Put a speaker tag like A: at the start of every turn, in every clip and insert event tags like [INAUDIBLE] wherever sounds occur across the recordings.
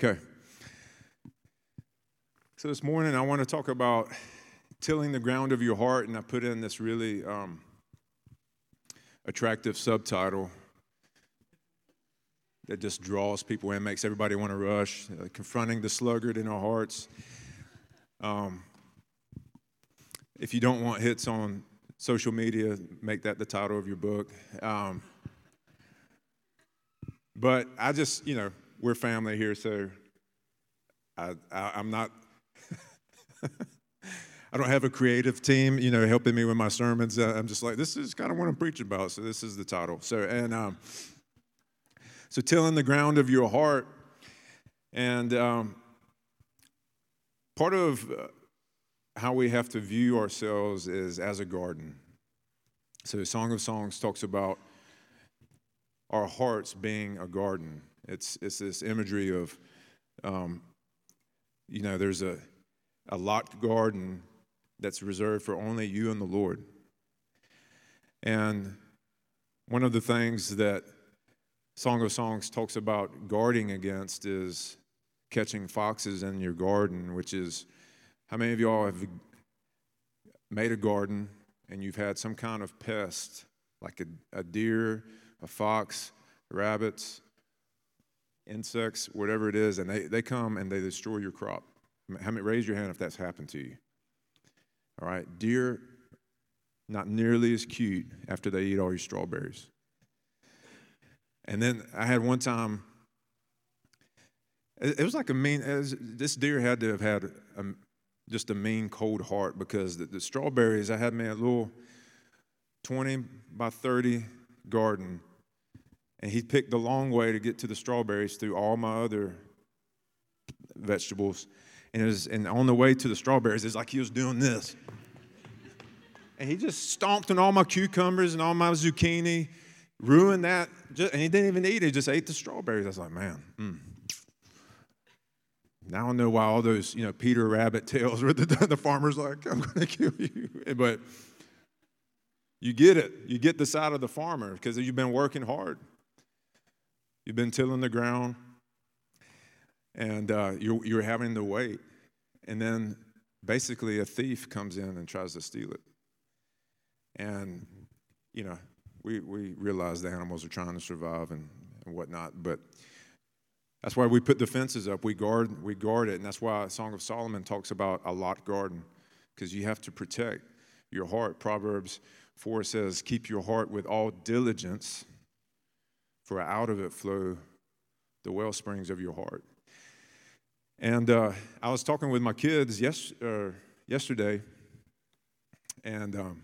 A: Okay. So this morning I want to talk about tilling the ground of your heart, and I put in this really um, attractive subtitle that just draws people in, makes everybody want to rush, uh, confronting the sluggard in our hearts. Um, if you don't want hits on social media, make that the title of your book. Um, but I just, you know, we're family here, so I, I, I'm not. [LAUGHS] I don't have a creative team, you know, helping me with my sermons. Uh, I'm just like, this is kind of what I'm preaching about. So this is the title. So and um, so tilling the ground of your heart, and um, part of uh, how we have to view ourselves is as a garden. So Song of Songs talks about our hearts being a garden. It's, it's this imagery of, um, you know, there's a, a locked garden that's reserved for only you and the Lord. And one of the things that Song of Songs talks about guarding against is catching foxes in your garden, which is how many of y'all have made a garden and you've had some kind of pest, like a, a deer, a fox, rabbits, insects, whatever it is, and they, they come and they destroy your crop. How many, raise your hand if that's happened to you. All right, deer, not nearly as cute after they eat all your strawberries. And then I had one time, it, was like a mean, was, this deer had to have had a, just a mean, cold heart because the, the strawberries, I had me a little 20 by 30 garden and he picked the long way to get to the strawberries through all my other vegetables. And, was, and on the way to the strawberries, it's like he was doing this. And he just stomped on all my cucumbers and all my zucchini, ruined that. Just, and he didn't even eat it, he just ate the strawberries. I was like, man, mm. Now I know why all those, you know, Peter Rabbit tales where the, [LAUGHS] the farmer's like, I'm going to kill you. [LAUGHS] But you get it. You get the side of the farmer because you've been working hard. You've been tilling the ground, and uh, you're, you're having to wait. And then basically, a thief comes in and tries to steal it. And, you know, we, we realize the animals are trying to survive and, and whatnot, but that's why we put the fences up. We guard, we guard it, and that's why Song of Solomon talks about a lot garden, because you have to protect your heart. Proverbs 4 says, Keep your heart with all diligence, for out of it flow the well springs of your heart. And uh, I was talking with my kids yes, uh, yesterday, and um,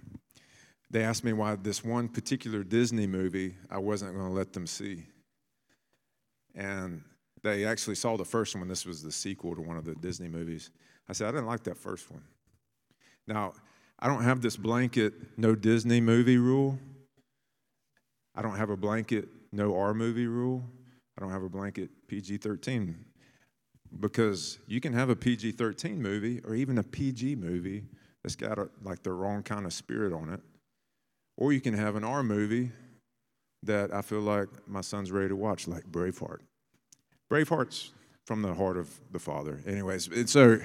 A: they asked me why this one particular Disney movie I wasn't going to let them see. And they actually saw the first one. This was the sequel to one of the Disney movies. I said, I didn't like that first one. Now, I don't have this blanket no Disney movie rule. I don't have a blanket no R movie rule. I don't have a blanket PG 13 because you can have a PG 13 movie or even a PG movie that's got a, like the wrong kind of spirit on it. Or you can have an R movie that I feel like my son's ready to watch, like Braveheart. Braveheart's from the heart of the Father. Anyways, so, [LAUGHS]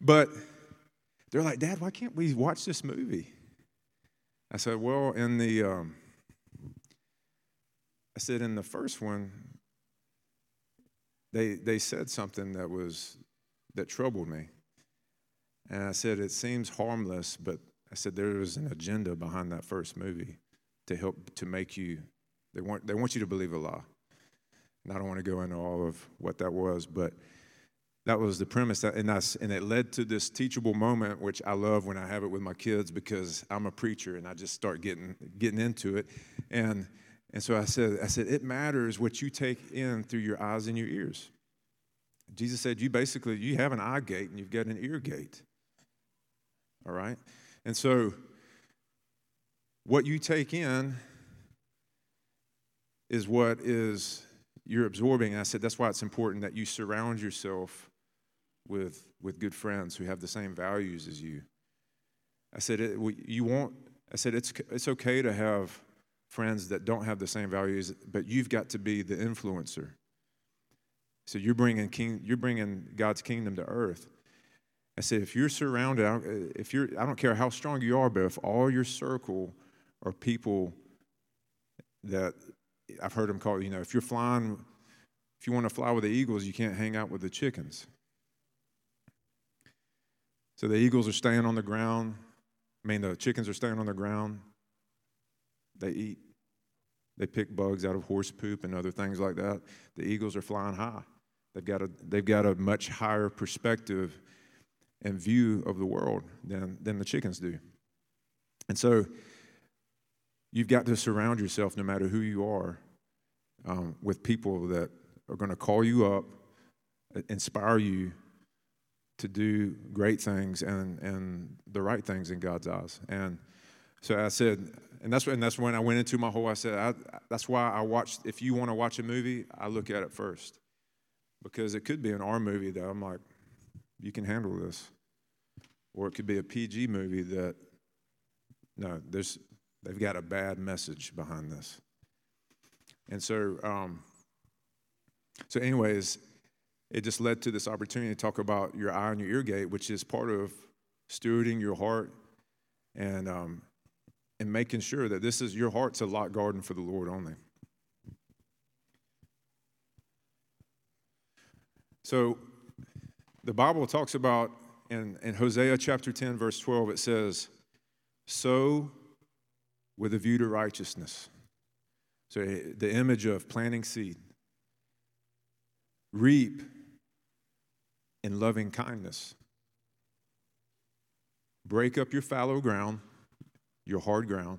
A: but they're like, Dad, why can't we watch this movie? I said, well, in the, um, I said, in the first one, they, they said something that was, that troubled me. And I said, it seems harmless, but I said, there was an agenda behind that first movie to help to make you, they want, they want you to believe a lie. And I don't want to go into all of what that was, but that was the premise and, that's, and it led to this teachable moment which i love when i have it with my kids because i'm a preacher and i just start getting getting into it. And and so i said i said it matters what you take in through your eyes and your ears. Jesus said you basically you have an eye gate and you've got an ear gate. All right? And so what you take in is what is you're absorbing. I said that's why it's important that you surround yourself with, with good friends who have the same values as you. I said, you want, I said, it's, it's okay to have friends that don't have the same values, but you've got to be the influencer. So you're bringing king, you're bringing God's kingdom to earth. I said, if you're surrounded, if you're, I don't care how strong you are, but if all your circle are people that I've heard them call, you know, if you're flying, if you want to fly with the eagles, you can't hang out with the chickens. So the eagles are staying on the ground. I mean, the chickens are staying on the ground. They eat. They pick bugs out of horse poop and other things like that. The eagles are flying high. They've got a, they've got a much higher perspective and view of the world than, than the chickens do. And so you've got to surround yourself, no matter who you are, um, with people that are going to call you up, inspire you to do great things and, and the right things in God's eyes. And so I said, and that's, and that's when I went into my whole, I said, I, that's why I watched, if you want to watch a movie, I look at it first. Because it could be an R movie that I'm like, you can handle this. Or it could be a PG movie that, no, there's, they've got a bad message behind this. And so, um, so anyways, it just led to this opportunity to talk about your eye and your ear gate, which is part of stewarding your heart and um, and making sure that this is your heart's a locked garden for the Lord only. So the Bible talks about in, in Hosea chapter 10, verse 12, it says, Sow with a view to righteousness. So the image of planting seed. Reap in loving kindness. Break up your fallow ground, your hard ground,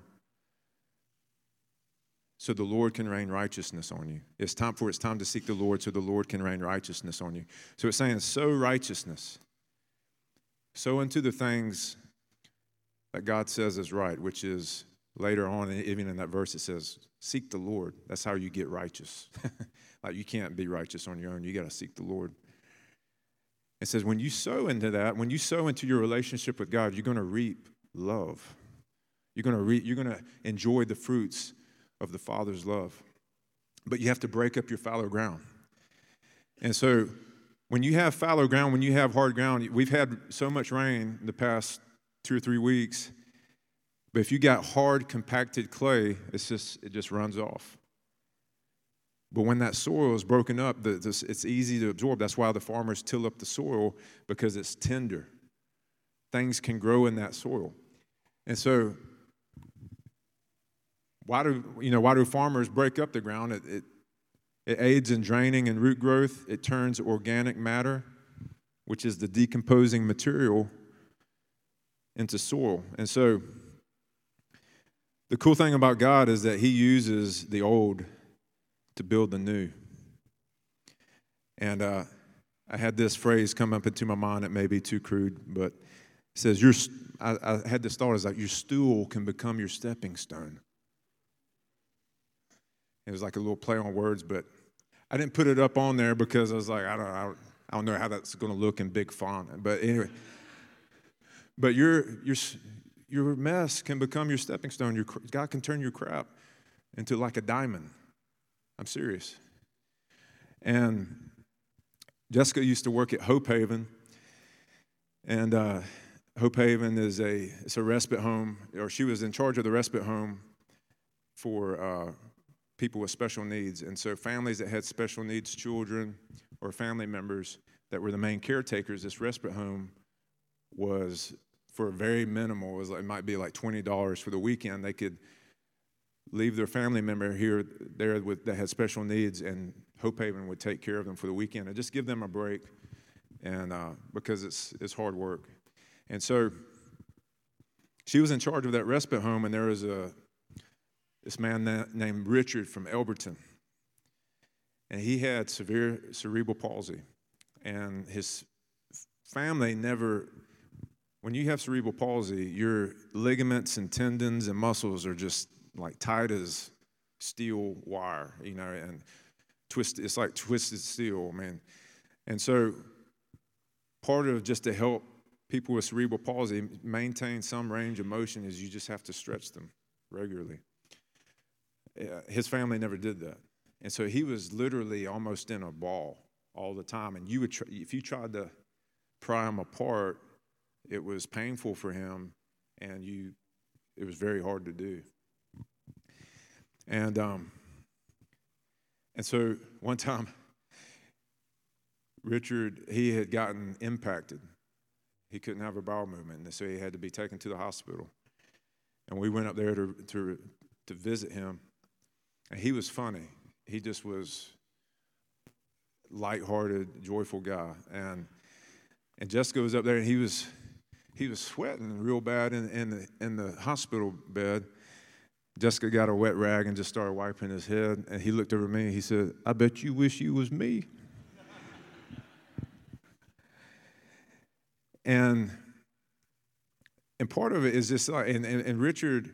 A: so the Lord can rain righteousness on you. It's time for it's time to seek the Lord so the Lord can rain righteousness on you. So it's saying sow righteousness. Sow into the things that God says is right, which is later on, even in that verse, it says, seek the Lord. That's how you get righteous. [LAUGHS] like you can't be righteous on your own. You got to seek the Lord. It says, when you sow into that, when you sow into your relationship with God, you're going to reap love. You're going to, re- you're going to enjoy the fruits of the Father's love. But you have to break up your fallow ground. And so when you have fallow ground, when you have hard ground, we've had so much rain in the past two or three weeks. But if you got hard, compacted clay, it's just, it just runs off. But when that soil is broken up, it's easy to absorb. That's why the farmers till up the soil because it's tender. Things can grow in that soil. And so, why do, you know, why do farmers break up the ground? It, it, it aids in draining and root growth. It turns organic matter, which is the decomposing material, into soil. And so, the cool thing about God is that He uses the old to build the new. And uh, I had this phrase come up into my mind. It may be too crude, but it says, your, I, I had this thought is like your stool can become your stepping stone. It was like a little play on words, but I didn't put it up on there because I was like, I don't, I I don't know how that's going to look in big font. But anyway, but your, your, your mess can become your stepping stone. Your, God can turn your crap into like a diamond. I'm serious. And Jessica used to work at Hope Haven, and uh, Hope Haven is a it's a respite home, or she was in charge of the respite home for uh, people with special needs, and so families that had special needs children or family members that were the main caretakers. This respite home was for very minimal. It, was, it might be like twenty dollars for the weekend. They could leave their family member here there with, that has special needs, and Hope Haven would take care of them for the weekend. And just give them a break, and uh, because it's it's hard work, and so she was in charge of that respite home, and there was a this man na- named Richard from Elberton, and he had severe cerebral palsy, and his family never when you have cerebral palsy, your ligaments and tendons and muscles are just like tight as steel wire, you know, and twist. It's like twisted steel, man. And so, part of just to help people with cerebral palsy maintain some range of motion is you just have to stretch them regularly. uh, his family never did that. And so he was literally almost in a ball all the time. And you would, try, if you tried to pry him apart, it was painful for him, and you, it was very hard to do. And um, and so one time, Richard he had gotten impacted. He couldn't have a bowel movement, and so he had to be taken to the hospital. And we went up there to to to visit him, and he was funny. He just was lighthearted, joyful guy. And and Jessica was up there, and he was he was sweating real bad in, in the in the hospital bed. Jessica got a wet rag and just started wiping his head, and he looked over at me and he said, "I bet you wish you was me." and and part of it is just like and, and, and Richard,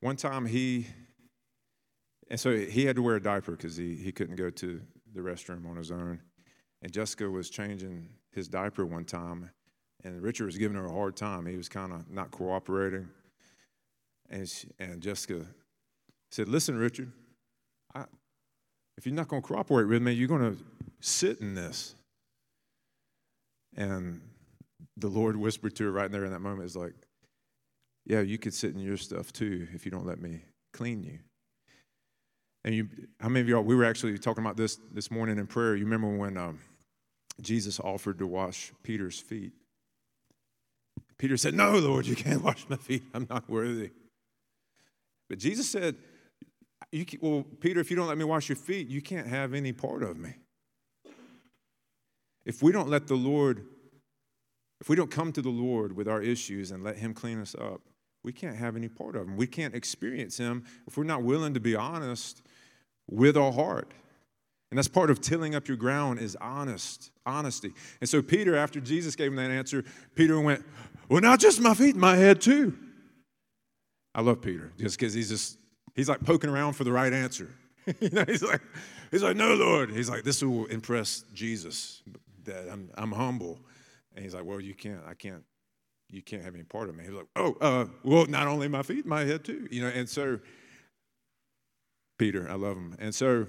A: one time he and so he had to wear a diaper because he, he couldn't go to the restroom on his own. And Jessica was changing his diaper one time, and Richard was giving her a hard time. He was kind of not cooperating. And, she, and Jessica said, Listen, Richard, I, if you're not going to cooperate with me, you're going to sit in this. And the Lord whispered to her right there in that moment, is like, Yeah, you could sit in your stuff too if you don't let me clean you. And you, how many of y'all, we were actually talking about this this morning in prayer. You remember when um, Jesus offered to wash Peter's feet? Peter said, No, Lord, you can't [LAUGHS] wash my feet. I'm not worthy. But Jesus said, you Well, Peter, if you don't let me wash your feet, you can't have any part of me. If we don't let the Lord, if we don't come to the Lord with our issues and let Him clean us up, we can't have any part of Him. We can't experience Him if we're not willing to be honest with our heart. And that's part of tilling up your ground is honest, honesty. And so Peter, after Jesus gave him that answer, Peter went, Well, not just my feet, my head too. I love Peter just because he's just he's like poking around for the right answer. [LAUGHS] you know, he's like, he's like, no, Lord. He's like, this will impress Jesus that I'm I'm humble. And he's like, Well, you can't, I can't, you can't have any part of me. He's like, Oh, uh, well, not only my feet, my head too. You know, and so Peter. I love him. And so,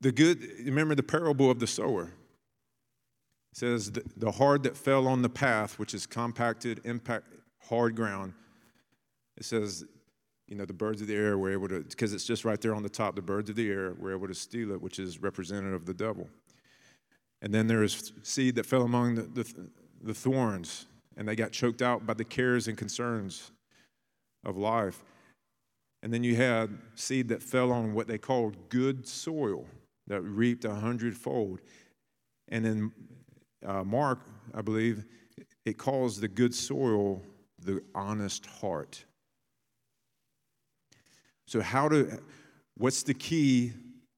A: the good, remember the parable of the sower. It says, the hard that fell on the path, which is compacted, impact, hard ground. It says, you know, the birds of the air were able to, because it's just right there on the top, the birds of the air were able to steal it, which is representative of the devil. And then there is seed that fell among the, the, the thorns, and they got choked out by the cares and concerns of life. And then you had seed that fell on what they called good soil that reaped a hundredfold. And then uh, Mark, I believe, it calls the good soil the honest heart. So, how to, what's the key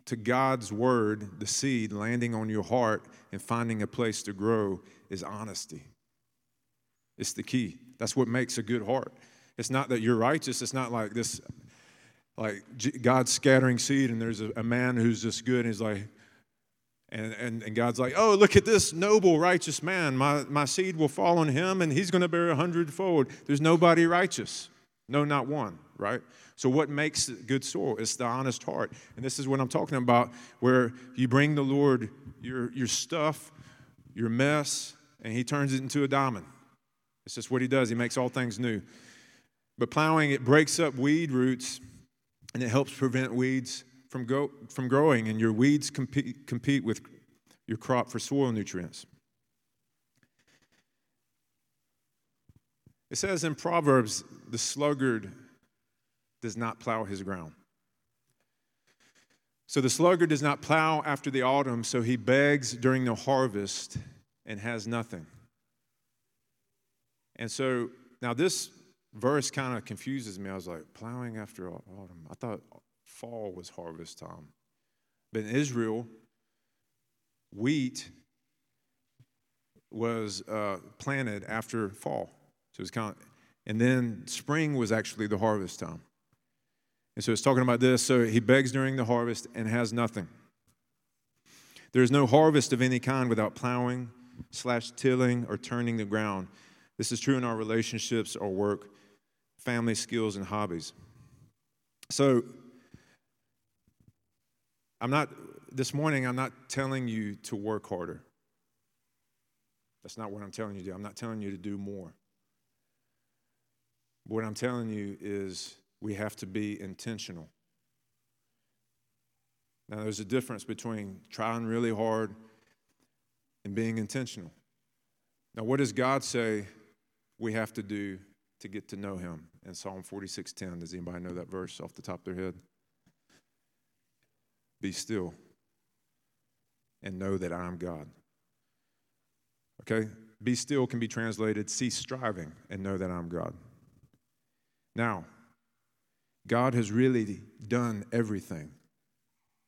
A: to God's word, the seed landing on your heart and finding a place to grow is honesty. It's the key. That's what makes a good heart. It's not that you're righteous. It's not like this like God's scattering seed, and there's a, a man who's just good, and he's like, and, and, and God's like, oh, look at this noble, righteous man. My, my seed will fall on him, and he's going to bear a hundredfold. There's nobody righteous. No, not one, right? So, what makes good soil? It's the honest heart. And this is what I'm talking about, where you bring the Lord your, your stuff, your mess, and he turns it into a diamond. It's just what he does. He makes all things new. But plowing, it breaks up weed roots and it helps prevent weeds from, go, from growing, and your weeds compete, compete with your crop for soil nutrients. It says in Proverbs, the sluggard does not plow his ground. So the sluggard does not plow after the autumn, so he begs during the harvest and has nothing. And so now this verse kind of confuses me. I was like, plowing after autumn. I thought fall was harvest time. But in Israel, wheat was uh, planted after fall. So it was kind of, and then spring was actually the harvest time. And so it's talking about this. So he begs during the harvest and has nothing. There is no harvest of any kind without plowing, slash tilling, or turning the ground. This is true in our relationships, our work, family skills, and hobbies. So, I'm not, this morning, I'm not telling you to work harder. That's not what I'm telling you to do. I'm not telling you to do more. What I'm telling you is we have to be intentional. Now, there's a difference between trying really hard and being intentional. Now, what does God say we have to do to get to know Him in Psalm 46:10? Does anybody know that verse off the top of their head? Be still and know that I am God. Okay? Be still can be translated cease striving and know that I'm God. Now, God has really done everything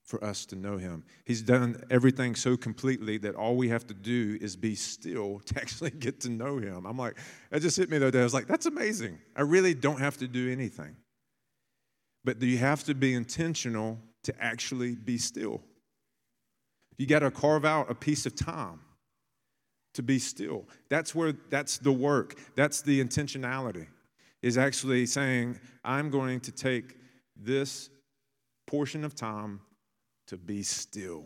A: for us to know him. He's done everything so completely that all we have to do is be still [LAUGHS] to actually get to know him. I'm like, that just hit me the other day. I was like, that's amazing. I really don't have to do anything. But you have to be intentional to actually be still. You got to carve out a piece of time to be still. That's where that's the work. That's the intentionality. Is actually saying, I'm going to take this portion of time to be still.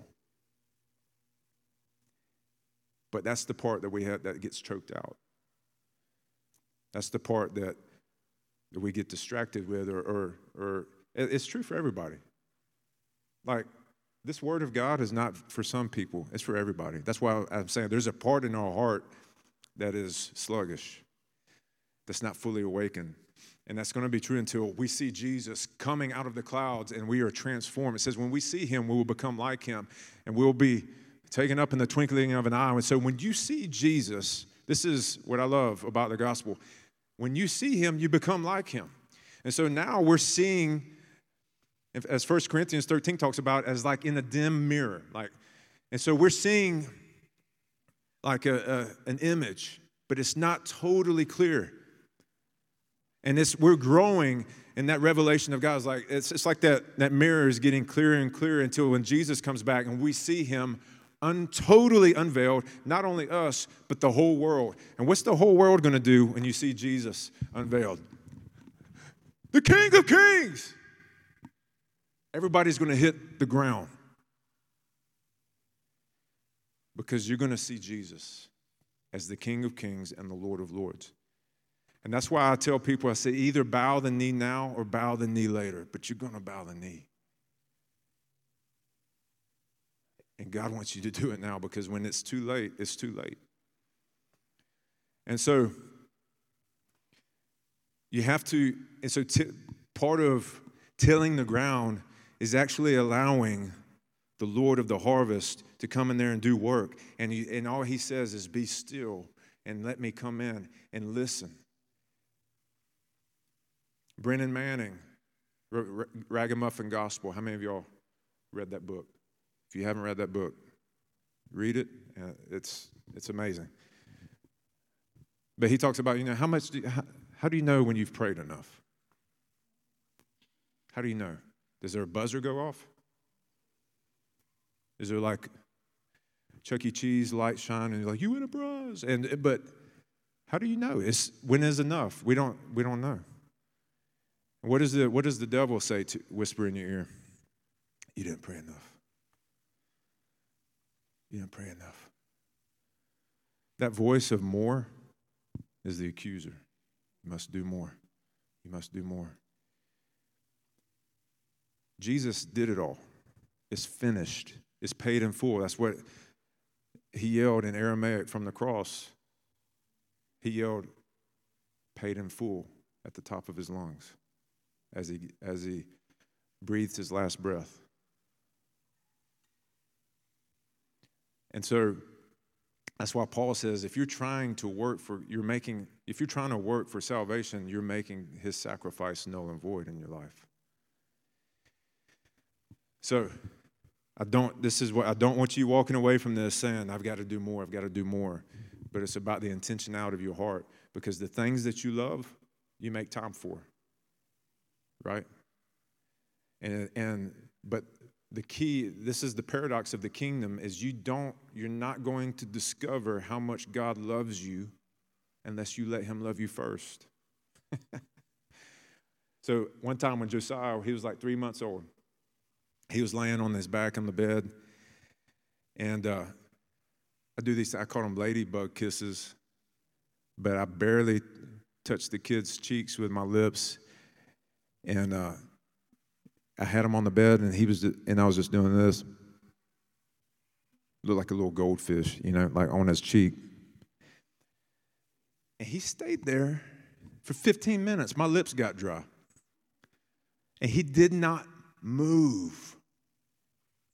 A: But that's the part that we have that gets choked out. That's the part that, that we get distracted with, or, or, or it's true for everybody. Like, this word of God is not for some people, it's for everybody. That's why I'm saying there's a part in our heart that is sluggish, that's not fully awakened. And that's going to be true until we see Jesus coming out of the clouds and we are transformed. It says, when we see him, we will become like him and we'll be taken up in the twinkling of an eye. And so when you see Jesus, this is what I love about the gospel. When you see him, you become like him. And so now we're seeing, as 1 Corinthians 13 talks about, as like in a dim mirror. Like, and so we're seeing like a, a an image, but it's not totally clear. And it's, we're growing in that revelation of God. It's like, it's, it's like that, that mirror is getting clearer and clearer until when Jesus comes back and we see him un, totally unveiled, not only us, but the whole world. And what's the whole world going to do when you see Jesus unveiled? The King of Kings! Everybody's going to hit the ground because you're going to see Jesus as the King of Kings and the Lord of Lords. And that's why I tell people I say either bow the knee now or bow the knee later, but you're going to bow the knee. And God wants you to do it now because when it's too late, it's too late. And so you have to, and so t- part of tilling the ground is actually allowing the Lord of the harvest to come in there and do work. And, and all he says is, Be still and let me come in and listen. Brennan Manning, Ragamuffin Gospel. How many of y'all read that book? If you haven't read that book, read it. Uh, it's, it's amazing. But he talks about, you know, how much do you, how, how do you know when you've prayed enough? How do you know? Does there a buzzer go off? Is there like Chuck E. Cheese light shine and you're like, you win a prize? And but how do you know? It's when is enough? We don't we don't know. What, is the, what does the devil say to whisper in your ear? You didn't pray enough. You didn't pray enough. That voice of more is the accuser. You must do more. You must do more. Jesus did it all. It's finished. It's paid in full. That's what he yelled in Aramaic from the cross. He yelled, paid in full at the top of his lungs as he, as he breathed his last breath. And so that's why Paul says if you're trying to work for, you're making, if you're trying to work for salvation, you're making his sacrifice null and void in your life. So I don't, this is what, I don't want you walking away from this saying, I've got to do more, I've got to do more. But it's about the intentionality of your heart because the things that you love, you make time for right? And, and but the key this is the paradox of the kingdom is you don't you're not going to discover how much god loves you unless you let him love you first [LAUGHS] So one time when Josiah, he was like three months old, he was laying on his back on the bed, and uh, I do these. I call them ladybug kisses, but I barely touched the kid's cheeks with my lips, and uh, I had him on the bed, and he was, and I was just doing this. Looked like a little goldfish, you know, like on his cheek. And he stayed there for 15 minutes. My lips got dry. And he did not move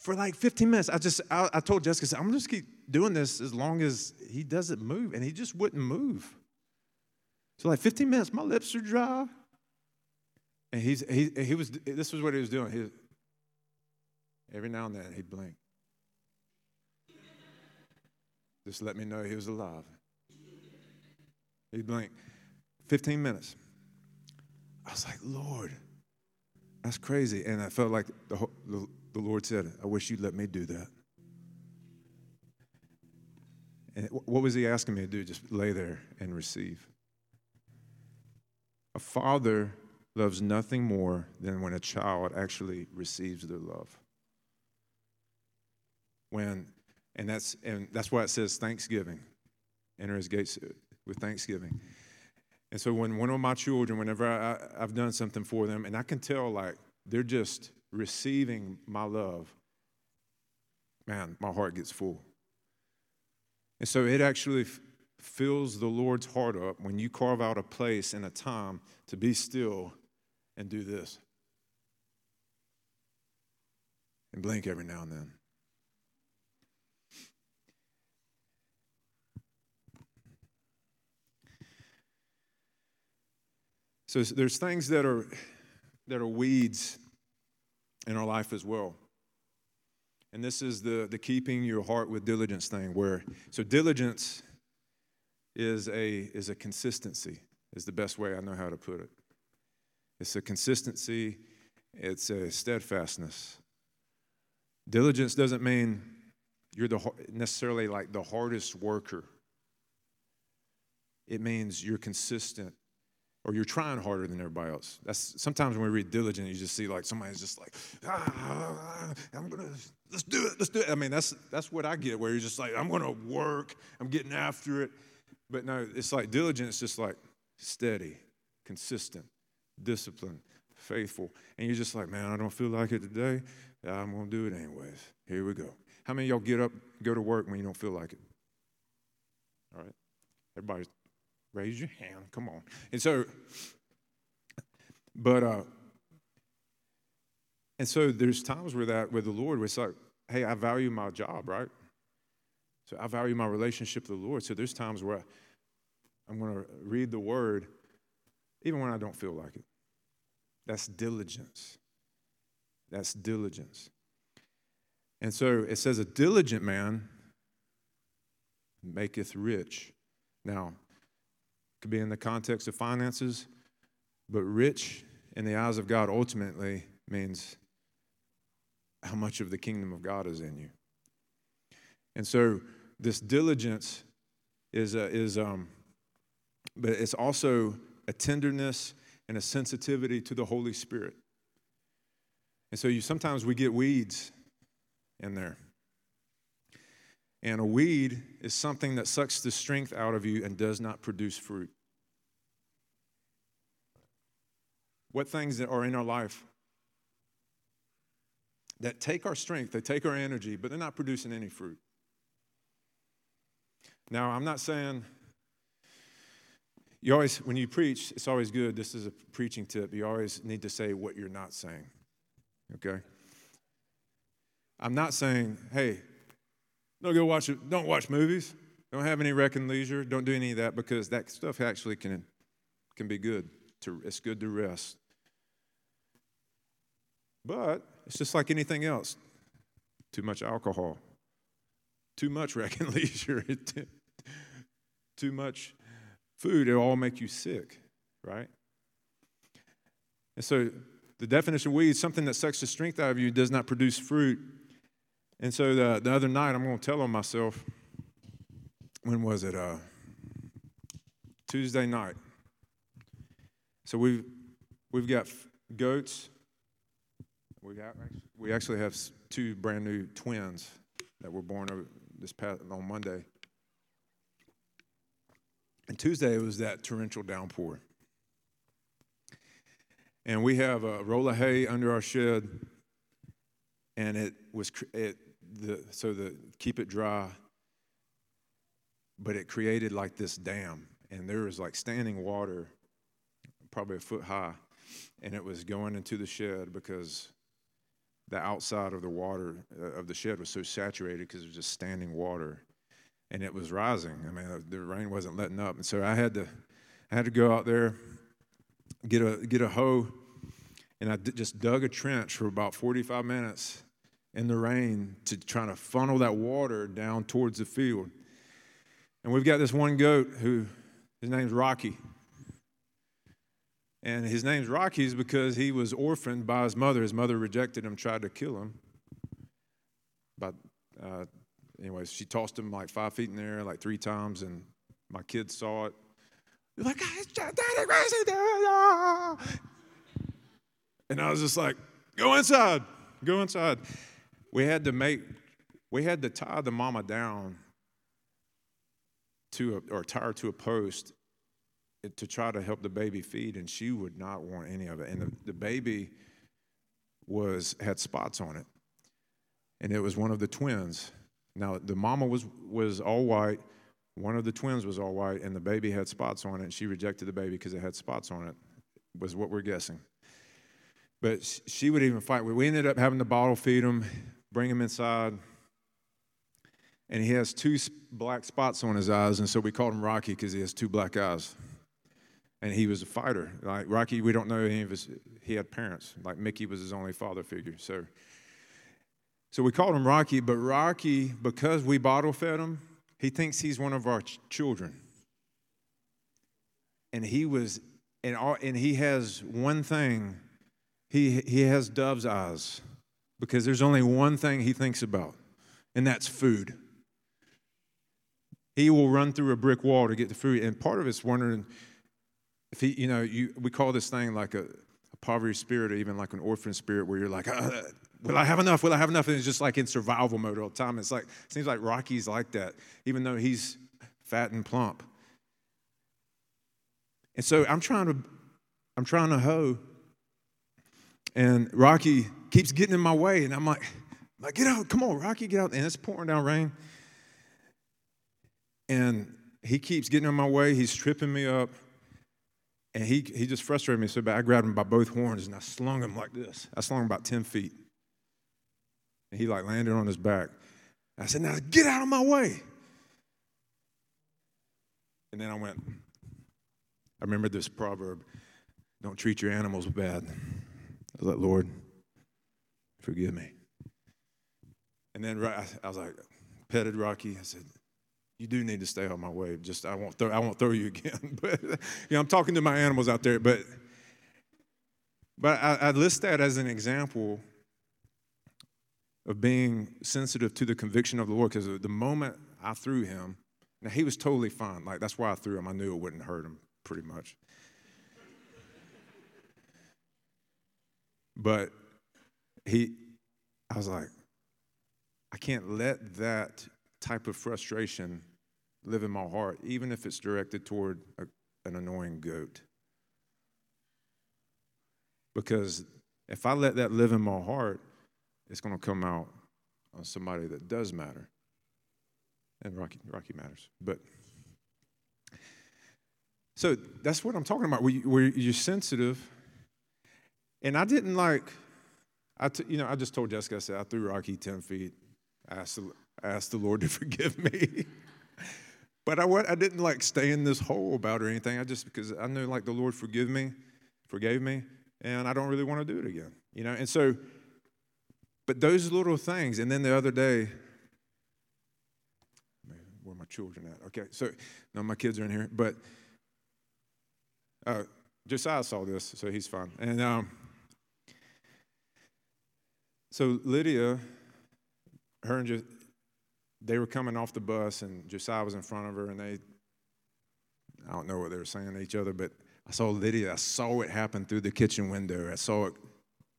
A: for like 15 minutes. I just, I, I told Jessica, I'm going just keep doing this as long as he doesn't move. And he just wouldn't move. So like 15 minutes, my lips are dry. And he's, he, he was, this was what he was doing. He, every now and then he'd blink. Just let me know he was alive. He'd blink. 15 minutes. I was like, Lord, that's crazy. And I felt like the, whole, the, the Lord said, I wish you'd let me do that. And what was he asking me to do? Just lay there and receive. A father loves nothing more than when a child actually receives their love. When, and that's, and that's why it says thanksgiving. Enter his gates with thanksgiving. And so when one of my children, whenever I, have done something for them, and I can tell like they're just receiving my love, man, my heart gets full. And so it actually fills the Lord's heart up when you carve out a place and a time to be still and do this. And blink every now and then. So there's things that are that are weeds in our life as well. And this is the, the keeping your heart with diligence thing, where so diligence is a is a consistency, is the best way I know how to put it. It's a consistency, it's a steadfastness. Diligence doesn't mean you're the necessarily like the hardest worker. It means you're consistent or you're trying harder than everybody else. That's sometimes when we read diligent, you just see like somebody's just like, ah, I'm gonna let's do it, let's do it. I mean, that's that's what I get, where you're just like, I'm gonna work, I'm getting after it. But no, it's like diligent, it's just like steady, consistent, disciplined, faithful. And you're just like, man, I don't feel like it today. I'm gonna do it anyways. Here we go. How many y'all get up, go to work when you don't feel like it? All right. Everybody's Raise your hand. Come on. And so, but, uh, and so there's times where that, where the Lord, was like, hey, I value my job, right? So I value my relationship with the Lord. So there's times where I'm going to read the word even when I don't feel like it. That's diligence. That's diligence. And so it says, a diligent man maketh rich. Now, could be in the context of finances, but rich in the eyes of God ultimately means how much of the kingdom of God is in you. And so this diligence is, a, is um, but it's also a tenderness and a sensitivity to the Holy Spirit. And so you sometimes we get weeds in there. And a weed is something that sucks the strength out of you and does not produce fruit. What things are in our life that take our strength, they take our energy, but they're not producing any fruit. Now, I'm not saying you always, when you preach, it's always good. This is a preaching tip. You always need to say what you're not saying. Okay? I'm not saying, hey, don't go watch it. Don't watch movies. Don't have any reckoned leisure. Don't do any of that because that stuff actually can, can be good. To, it's good to rest. But it's just like anything else too much alcohol, too much [LAUGHS] reckoned leisure, [LAUGHS] too much food, it'll all make you sick, right? And so the definition of weed, something that sucks the strength out of you, does not produce fruit. And so the, the other night, I'm going to tell on myself, when was it? Uh, Tuesday night. So we've we've got goats. We, we actually have two brand new twins that were born this past on Monday. And Tuesday was that torrential downpour. And we have a roll of hay under our shed, and it was it the so the keep it dry. But it created like this dam, and there was like standing water, probably a foot high, and it was going into the shed because the outside of the water uh, of the shed was so saturated because it was just standing water and it was rising. I mean, the rain wasn't letting up, and so I had to, I had to go out there, get a get a hoe, and I just dug a trench for about 45 minutes in the rain to try to funnel that water down towards the field. And we've got this one goat who his name's Rocky. And his name's Rocky is because he was orphaned by his mother. His mother rejected him, tried to kill him. But uh, anyways, she tossed him like five feet in the air, like three times, and my kids saw it. They're like, Daddy crazy. And I was just like, go inside, go inside. We had to make, we had to tie the mama down to a, or tie her to a post to try to help the baby feed, and she would not want any of it. And the, the baby was had spots on it, and it was one of the twins. Now the mama was was all white, one of the twins was all white, and the baby had spots on it. And she rejected the baby because it had spots on it. Was what we're guessing. But she would even fight. We ended up having to bottle feed him, bring him inside. And he has two black spots on his eyes, and so we called him Rocky because he has two black eyes. And he was a fighter. Like Rocky, we don't know any of his. He had parents. Like Mickey was his only father figure. So so we called him Rocky, but Rocky, because we bottle fed him, he thinks he's one of our ch- children. And he was, and, all, and he has one thing, he, he has dove's eyes because there's only one thing he thinks about, and that's food. He will run through a brick wall to get the food. And part of it's wondering if he, you know, you, we call this thing like a, a poverty spirit or even like an orphan spirit where you're like, uh, Will I have enough? Will I have enough? And it's just like in survival mode all the time. It's like, it seems like Rocky's like that, even though he's fat and plump. And so I'm trying to, I'm trying to hoe. And Rocky keeps getting in my way. And I'm like, like, get out, come on, Rocky, get out. And it's pouring down rain. And he keeps getting in my way. He's tripping me up. And he, he just frustrated me so bad. I grabbed him by both horns and I slung him like this. I slung him about 10 feet. And he like landed on his back. I said, Now get out of my way. And then I went, I remember this proverb don't treat your animals bad. Was like, Lord, forgive me. And then I was like, petted Rocky. I said, you do need to stay on my way. Just I won't throw, I won't throw you [LAUGHS] again. [LAUGHS] but you know, I'm talking to my animals out there. But but I, I list that as an example of being sensitive to the conviction of the Lord because the moment I threw him, now he was totally fine. Like that's why I threw him. I knew it wouldn't hurt him pretty much. But he, I was like, I can't let that type of frustration live in my heart, even if it's directed toward a, an annoying goat. Because if I let that live in my heart, it's going to come out on somebody that does matter. And Rocky, Rocky matters. But so that's what I'm talking about. Where, you, where you're sensitive. And I didn't like, I t- you know, I just told Jessica, I said, I threw Rocky 10 feet. Asked the, asked the Lord to [LAUGHS] forgive me. but I, I didn't like stay in this hole about it or anything. I just, because I knew like the Lord forgive me, forgave me, and I don't really want to do it again. You know, and so but those little things, and then the other day, where my children at? Okay, so no, my kids are in here, but uh, Josiah saw this, so he's fine. And um, so Lydia, her and jo- they were coming off the bus, and Josiah was in front of her, and they, I don't know what they were saying to each other, but I saw Lydia. I saw it happen through the kitchen window. I saw it,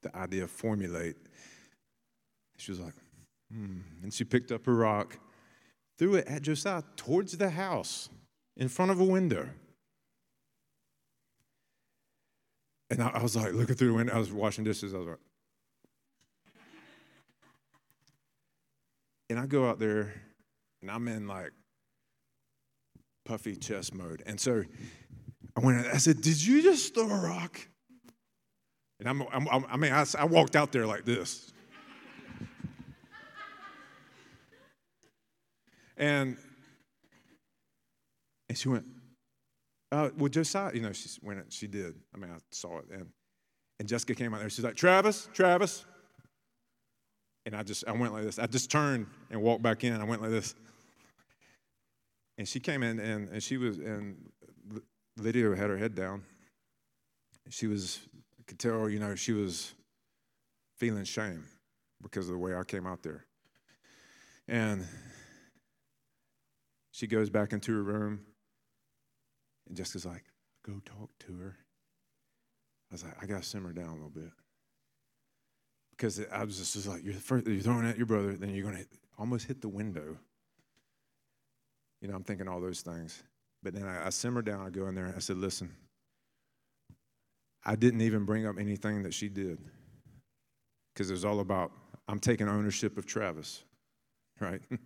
A: the idea formulate. She was like, hmm. And she picked up her rock, threw it at Josiah towards the house in front of a window. And I, I was like, looking through the window. I was washing dishes. I was like, and I go out there and I'm in like puffy chest mode. And so I went, I said, Did you just throw a rock? And I'm, I'm i mean, I, I walked out there like this. and, and she went, uh, well, Josiah, you know, she went, she did. I mean, I saw it. And, and Jessica came out there. She's like, Travis, Travis. And I just, I went like this. I just turned and walked back in. I went like this. And she came in and, and she was, and Lydia had her head down. She was, I could tell, you know, she was feeling shame because of the way I came out there. And she goes back into her room, and Jessica's like, go talk to her. I was like, I got to simmer down a little bit. Because I was just, just like, you're, first, you're throwing at your brother, then you're going to almost hit the window. You know, I'm thinking all those things. But then I, I simmered down. I go in there. I said, listen, I didn't even bring up anything that she did because it was all about I'm taking ownership of Travis, [LAUGHS] right? I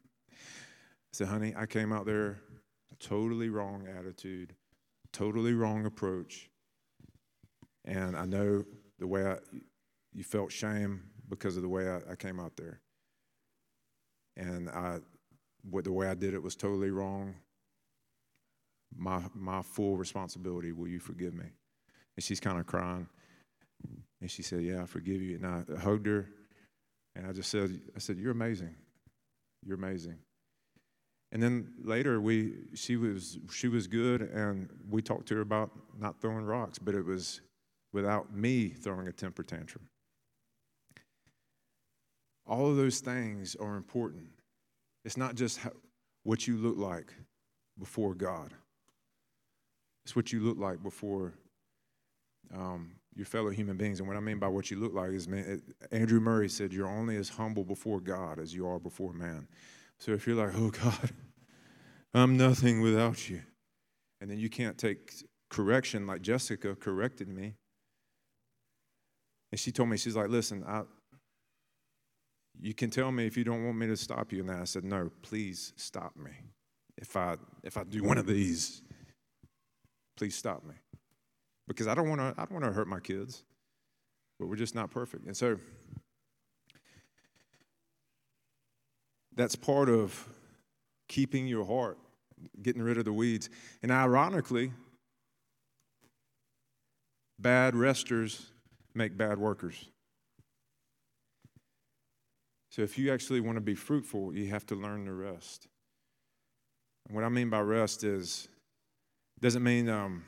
A: said, honey, I came out there totally wrong attitude, totally wrong approach. And I know the way I, you felt shame because of the way I, I came out there. And I, what, the way I did it was totally wrong. My, my full responsibility. Will you forgive me? And she's kind of crying. And she said, Yeah, I forgive you. And I hugged her. And I just said, I said, You're amazing. You're amazing. And then later we she was she was good and we talked to her about not throwing rocks, but it was without me throwing a temper tantrum. All of those things are important. It's not just how, what you look like before God. It's what you look like before um, your fellow human beings. And what I mean by what you look like is, man, Andrew Murray said, You're only as humble before God as you are before man. So if you're like, Oh, God, [LAUGHS] I'm nothing without you, and then you can't take correction like Jessica corrected me. And she told me, She's like, Listen, you can tell me if you don't want me to stop you. And I said, No, please stop me. If I if I do one of these, please stop me. Because I don't want to I don't want to hurt my kids. But we're just not perfect. And so that's part of keeping your heart, getting rid of the weeds. And ironically, bad resters make bad workers. So if you actually want to be fruitful, you have to learn to rest. And what I mean by rest is doesn't mean um,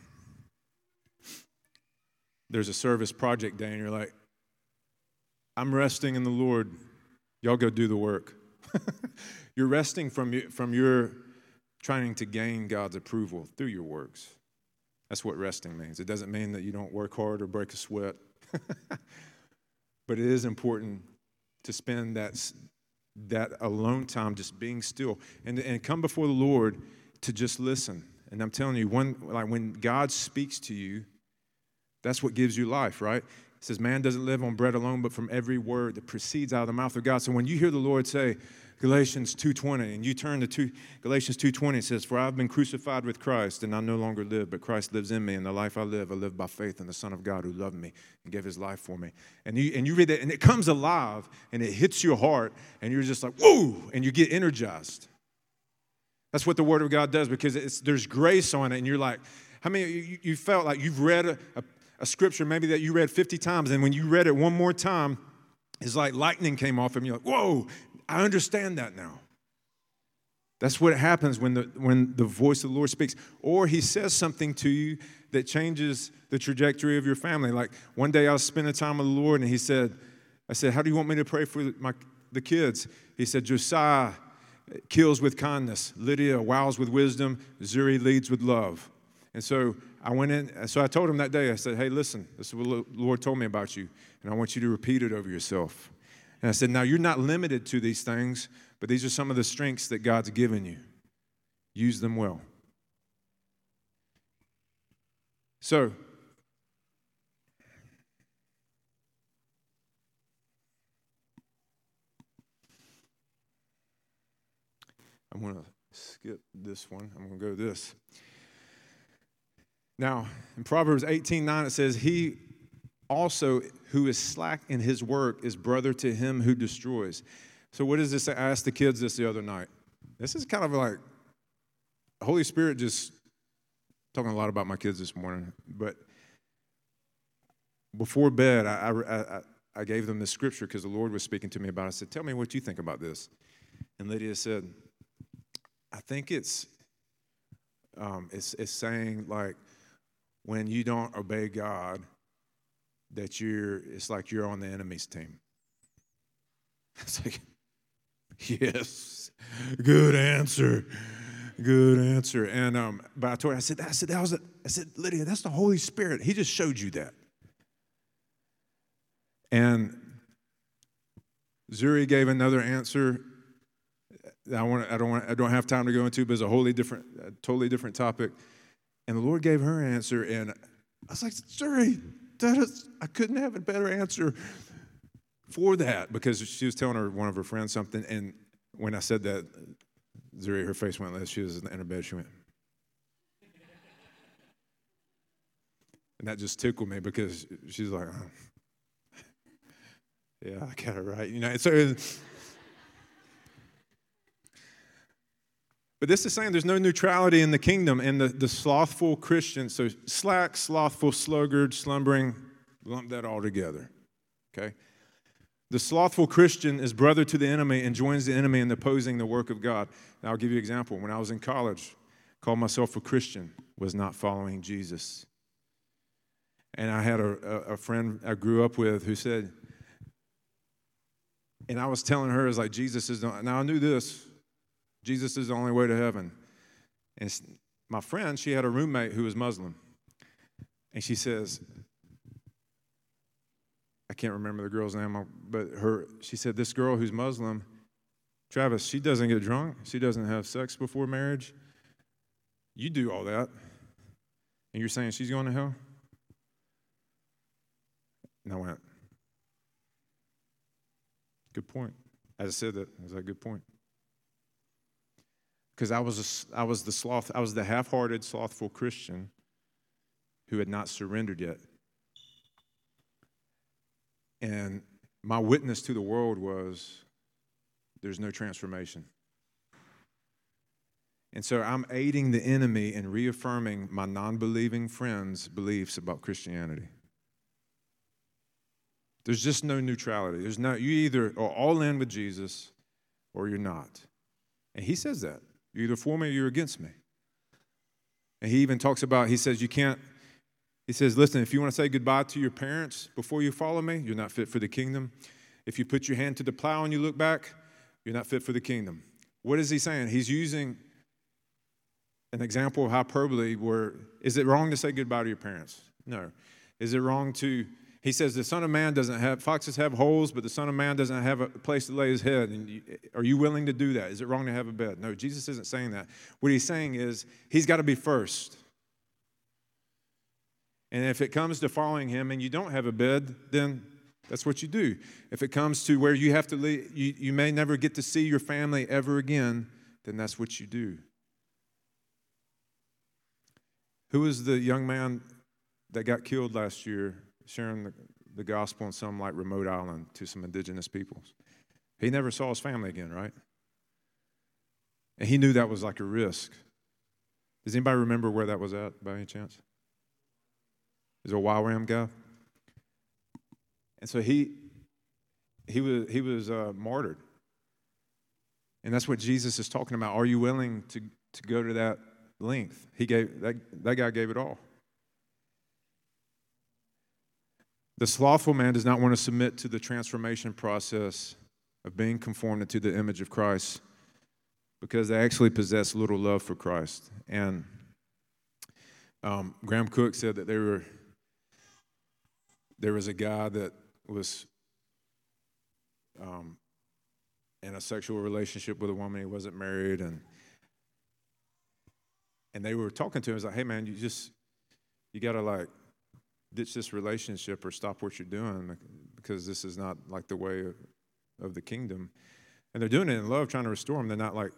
A: there's a service project day and you're like, I'm resting in the Lord. Y'all go do the work. [LAUGHS] you're resting from, from your trying to gain God's approval through your works. That's what resting means. It doesn't mean that you don't work hard or break a sweat. [LAUGHS] but it is important to spend that, that alone time just being still and, and come before the Lord to just listen. And I'm telling you, when, like when God speaks to you, that's what gives you life, right? It says, Man doesn't live on bread alone, but from every word that proceeds out of the mouth of God. So when you hear the Lord say, Galatians 2:20 and you turn to two, Galatians 2:20 it says for I've been crucified with Christ and I no longer live but Christ lives in me and the life I live I live by faith in the son of God who loved me and gave his life for me. And you and you read that and it comes alive and it hits your heart and you're just like whoa and you get energized. That's what the word of God does because it's there's grace on it and you're like how many you, you felt like you've read a, a, a scripture maybe that you read 50 times and when you read it one more time it's like lightning came off and you're like, whoa, I understand that now. That's what happens when the, when the voice of the Lord speaks. Or he says something to you that changes the trajectory of your family. Like one day I was spending time with the Lord and he said, I said, How do you want me to pray for my, the kids? He said, Josiah kills with kindness, Lydia wows with wisdom, Zuri leads with love. And so I went in, uh, so I told him that day, I said, Hey, listen, this is what the Lord told me about you, and I want you to repeat it over yourself. And I said, Now you're not limited to these things, but these are some of the strengths that God's given you. Use them well. So, I'm going to skip this one. I'm going to go this. Now, in Proverbs 18 9, it says, He also who is slack in his work is brother to him who destroys. So, what does this say? I asked the kids this the other night. This is kind of like Holy Spirit just talking a lot about my kids this morning, but before bed, I, I, I, gave them this scripture because the Lord was speaking to me about it. I said, Tell me what you think about this. And Lydia said, I think it's, um, it's, it's saying like when you don't obey God, that you're, it's like you're on the enemy's team. [LAUGHS] It's like, yes, good answer. Good answer. And um, but I told her, I said, I said, that was a, I said, Lydia, that's the Holy Spirit. He just showed you that. And Zuri gave another answer. I want I don't want I don't have time to go into, but it's a wholly different, a totally different topic. And the Lord gave her an answer, and I was like, Zuri, that is, I couldn't have a better answer for that because she was telling her one of her friends something, and when I said that, Zuri, her face went like she was in her bed. She went, and that just tickled me because she's like, oh. yeah, I got it right, you know. So. But this is saying there's no neutrality in the kingdom, and the, the slothful Christian, so slack, slothful, sluggard, slumbering, lump that all together. Okay? The slothful Christian is brother to the enemy and joins the enemy in opposing the work of God. Now, I'll give you an example. When I was in college, called myself a Christian, was not following Jesus. And I had a, a, a friend I grew up with who said, and I was telling her, "Is like, Jesus is the, now I knew this, Jesus is the only way to heaven. And my friend, she had a roommate who was Muslim. And she says, I can't remember the girl's name, but her, she said, This girl who's Muslim, Travis, she doesn't get drunk. She doesn't have sex before marriage. You do all that. And you're saying she's going to hell? And I went, Good point. As I said that, was like, Good point because I was, was the sloth, I was the half-hearted, slothful Christian who had not surrendered yet. And my witness to the world was there's no transformation. And so I'm aiding the enemy in reaffirming my non believing friends' beliefs about Christianity. There's just no neutrality. There's no, you either are all in with Jesus or you're not. And he says that. You're either for me or you're against me. And he even talks about, he says, you can't, he says, listen, if you want to say goodbye to your parents before you follow me, you're not fit for the kingdom. If you put your hand to the plow and you look back, you're not fit for the kingdom. What is he saying? He's using an example of hyperbole where is it wrong to say goodbye to your parents? No. Is it wrong to he says, The Son of Man doesn't have, foxes have holes, but the Son of Man doesn't have a place to lay his head. And you, are you willing to do that? Is it wrong to have a bed? No, Jesus isn't saying that. What he's saying is, he's got to be first. And if it comes to following him and you don't have a bed, then that's what you do. If it comes to where you have to leave, you, you may never get to see your family ever again, then that's what you do. Who was the young man that got killed last year sharing the, the gospel in some like remote island to some indigenous peoples. He never saw his family again, right? And he knew that was like a risk. Does anybody remember where that was at by any chance? Is it a YWAM guy? And so he he was he was uh, martyred. And that's what Jesus is talking about. Are you willing to, to go to that length? He gave that, that guy gave it all. The slothful man does not want to submit to the transformation process of being conformed to the image of Christ because they actually possess little love for Christ. And Um, Graham Cooke said that there were there was a guy that was um, in a sexual relationship with a woman he wasn't married and and they were talking to him. He's like, "Hey, man, you just you got to like ditch this relationship or stop what you're doing because this is not like the way of, of the kingdom." And they're doing it in love, trying to restore them. They're not like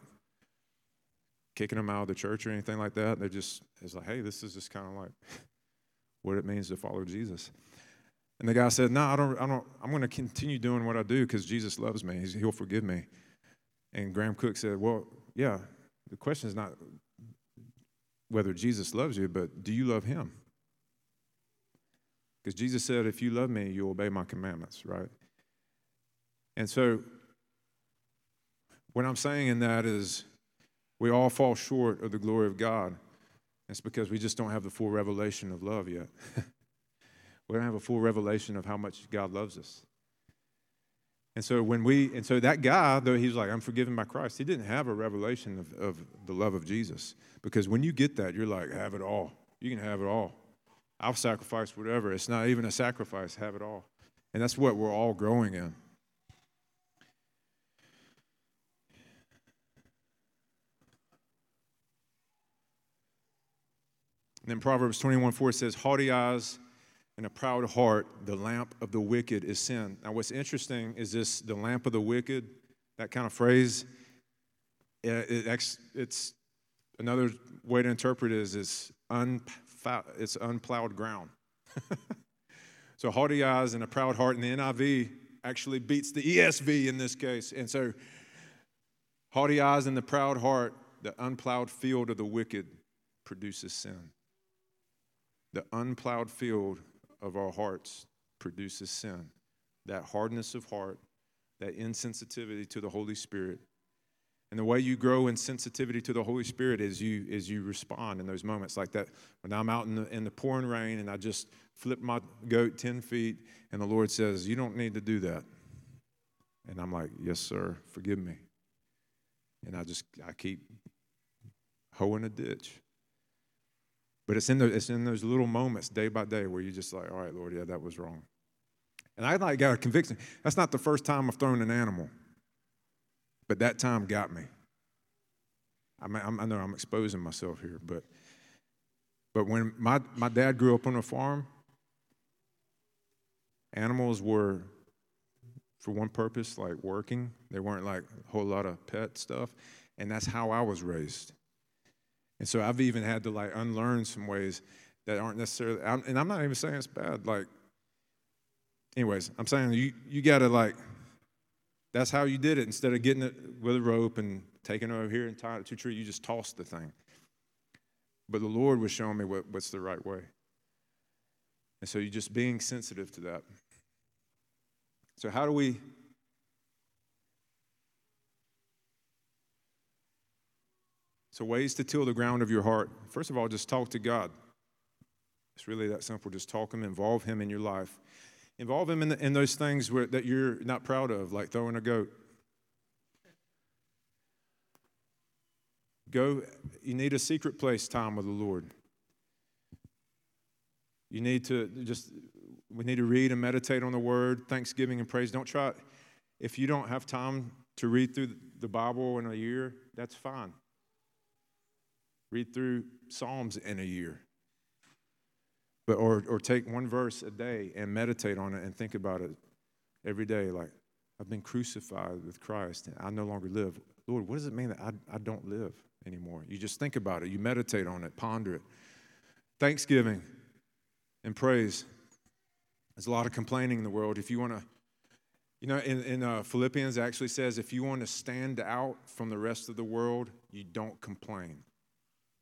A: kicking them out of the church or anything like that. They're just it's like, "Hey, this is just kind of like [LAUGHS] what it means to follow Jesus." And the guy said, "No, I don't. I don't. I'm going to continue doing what I do because Jesus loves me. He's, he'll forgive me." And Graham Cooke said, "Well, yeah. The question is not whether Jesus loves you, but do you love him? Because Jesus said, if you love me, you obey my commandments, right? And so, what I'm saying in that is, we all fall short of the glory of God. It's because we just don't have the full revelation of love yet. [LAUGHS] we don't have a full revelation of how much God loves us. And so when we, and so that guy, though he was like, I'm forgiven by Christ, he didn't have a revelation of, of the love of Jesus. Because when you get that, you're like, have it all. You can have it all. I'll sacrifice whatever. It's not even a sacrifice, have it all. And that's what we're all growing in. And then Proverbs 21 4 says, Haughty eyes and a proud heart, the lamp of the wicked is sin. Now, what's interesting is this the lamp of the wicked, that kind of phrase, eh, it, it, it's another way to interpret it is it's, it's unplowed ground. [LAUGHS] so, haughty eyes and a proud heart in the NIV actually beats the ESV in this case. And so, haughty eyes and the proud heart, the unplowed field of the wicked produces sin. The unplowed field of our hearts produces sin. That hardness of heart, that insensitivity to the Holy Spirit. And the way you grow in sensitivity to the Holy Spirit is you is you respond in those moments like that. When I'm out in the, in the pouring rain and I just flip my goat 10 feet and the Lord says, You don't need to do that. And I'm like, Yes, sir, forgive me. And I just I keep hoeing a ditch. But it's in, the, it's in those little moments, day by day, where you're just like, all right, Lord, yeah, that was wrong. And I like got a conviction. That's not the first time I've thrown an animal, but that time got me. I, mean, i know I'm exposing myself here, but but when my, my dad grew up on a farm, animals were for one purpose, like working. They weren't like a whole lot of pet stuff. And that's how I was raised. And so I've even had to like unlearn some ways that aren't necessarily, and I'm not even saying it's bad. Like, anyways, I'm saying you, you got to like, that's how you did it. Instead of getting it with a rope and taking it over here and tying it to a tree, you just tossed the thing. But the Lord was showing me what, what's the right way. And so you're just being sensitive to that. So, how do we So, ways to till the ground of your heart. First of all, just talk to God. It's really that simple. Just talk Him, involve Him in your life. Involve Him in, the, in those things where, that you're not proud of, like throwing a goat. Go, you need a secret place time with the Lord. You need to just, we need to read and meditate on the Word, thanksgiving and praise. Don't try, if you don't have time to read through the Bible in a year, that's fine. Read through Psalms in a year. But, or, or take one verse a day and meditate on it and think about it every day. Like, I've been crucified with Christ and I no longer live. Lord, what does it mean that I, I don't live anymore? You just think about it, you meditate on it, ponder it. Thanksgiving and praise. There's a lot of complaining in the world. If you want to, you know, in, in uh, Philippians actually says if you want to stand out from the rest of the world, you don't complain.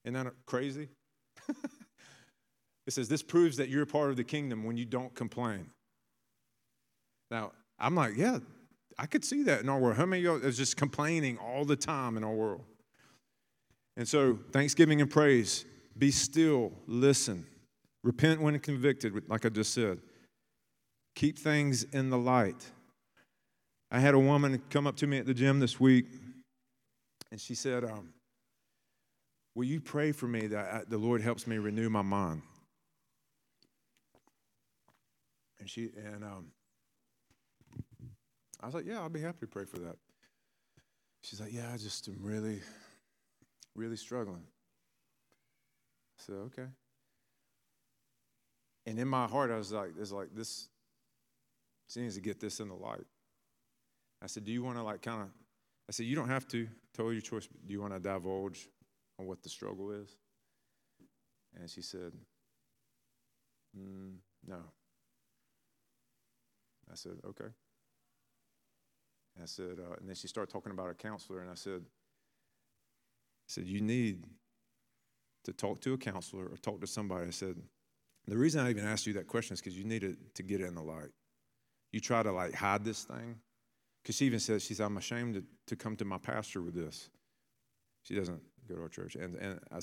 A: Isn't that crazy? [LAUGHS] it says this proves that you're part of the kingdom when you don't complain. Now, I'm like, yeah, I could see that in our world. How many of you is just complaining all the time in our world? And so, thanksgiving and praise, be still, listen, repent when convicted, like I just said. Keep things in the light. I had a woman come up to me at the gym this week, and she said, um, Will you pray for me that I, the Lord helps me renew my mind? And she and um, I was like, Yeah, I'll be happy to pray for that. She's like, Yeah, I just am really, really struggling. I said, Okay. And in my heart, I was like, "It's like this. She needs to get this in the light." I said, "Do you want to like kind of?" I said, "You don't have to. Totally your choice. do you want to divulge on what the struggle is?" And she said, mm, "No." I said, "Okay." I said, uh, and then she started talking about a counselor, and I said, I said, you need to talk to a counselor or talk to somebody. I said, the reason I even asked you that question is because you needed to get in the light. You try to like hide this thing. Because she even says, she said, I'm ashamed to, to come to my pastor with this. She doesn't go to our church. And, and I,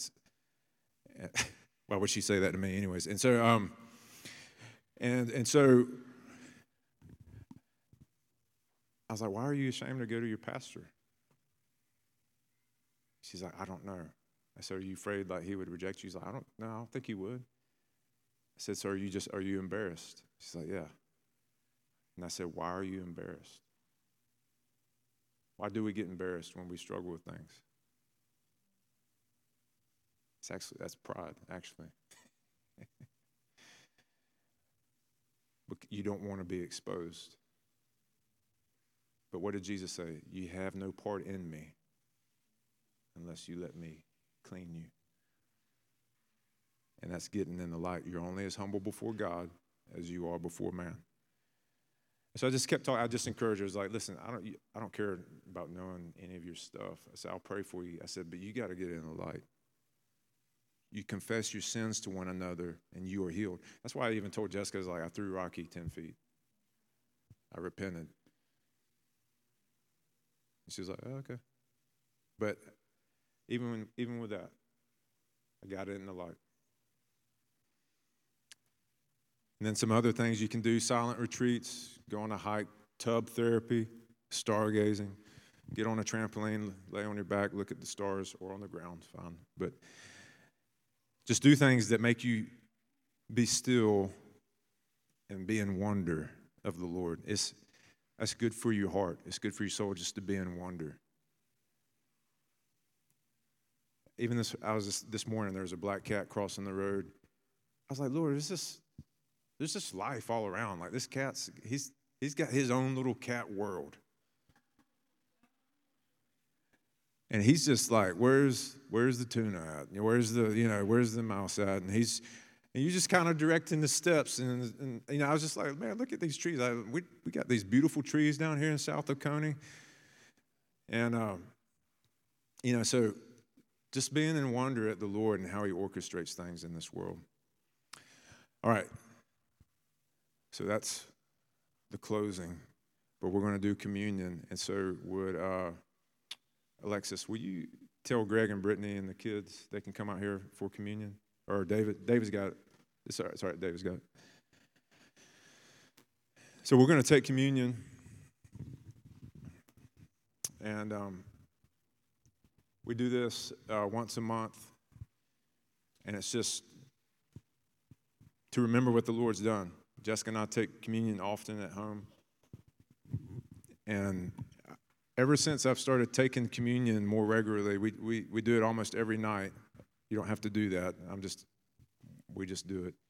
A: and, [LAUGHS] why would she say that to me anyways? And so, um, and, and so I was like, why are you ashamed to go to your pastor? She's like, I don't know. I said, Are you afraid like he would reject you? She's like, I don't no, I don't think he would. I said, So are you just are you embarrassed? She's like, Yeah. And I said, Why are you embarrassed? Why do we get embarrassed when we struggle with things? It's actually that's pride, actually. [LAUGHS] but you don't want to be exposed. But what did Jesus say? You have no part in me unless you let me clean you. And that's getting in the light. You're only as humble before God as you are before man. So I just kept talking. I just encouraged her. I was like, listen, I don't, I don't care about knowing any of your stuff. I said, I'll pray for you. I said, but you got to get in the light. You confess your sins to one another and you are healed. That's why I even told Jessica, I was like, I threw Rocky 10 feet. I repented. She was like, oh, okay. But even, when, even with that, I got it in the light. And then some other things you can do silent retreats, go on a hike, tub therapy, stargazing, get on a trampoline, lay on your back, look at the stars, or on the ground, fine. But just do things that make you be still and be in wonder of the Lord. It's, that's good for your heart, it's good for your soul just to be in wonder. Even this, I was just, this morning, there was a black cat crossing the road. I was like, Lord, is this there's just life all around. Like this cat's, he's, he's got his own little cat world. And he's just like, where's, where's the tuna at? Where's the, you know, where's the mouse at? And he's, and you're just kind of directing the steps. And, and, you know, I was just like, man, look at these trees. I, we, we got these beautiful trees down here in South Oconee. And, um, you know, so just being in wonder at the Lord and how he orchestrates things in this world. All right, so that's the closing. But we're going to do communion. And so, would uh, Alexis, will you tell Greg and Brittany and the kids they can come out here for communion? Or David? David's got it. All right David's got it. So, we're going to take communion. And um, we do this uh, once a month. And it's just to remember what the Lord's done. Jessica and I take communion often at home. And ever since I've started taking communion more regularly, we, we, we do it almost every night. You don't have to do that. I'm just, we just do it.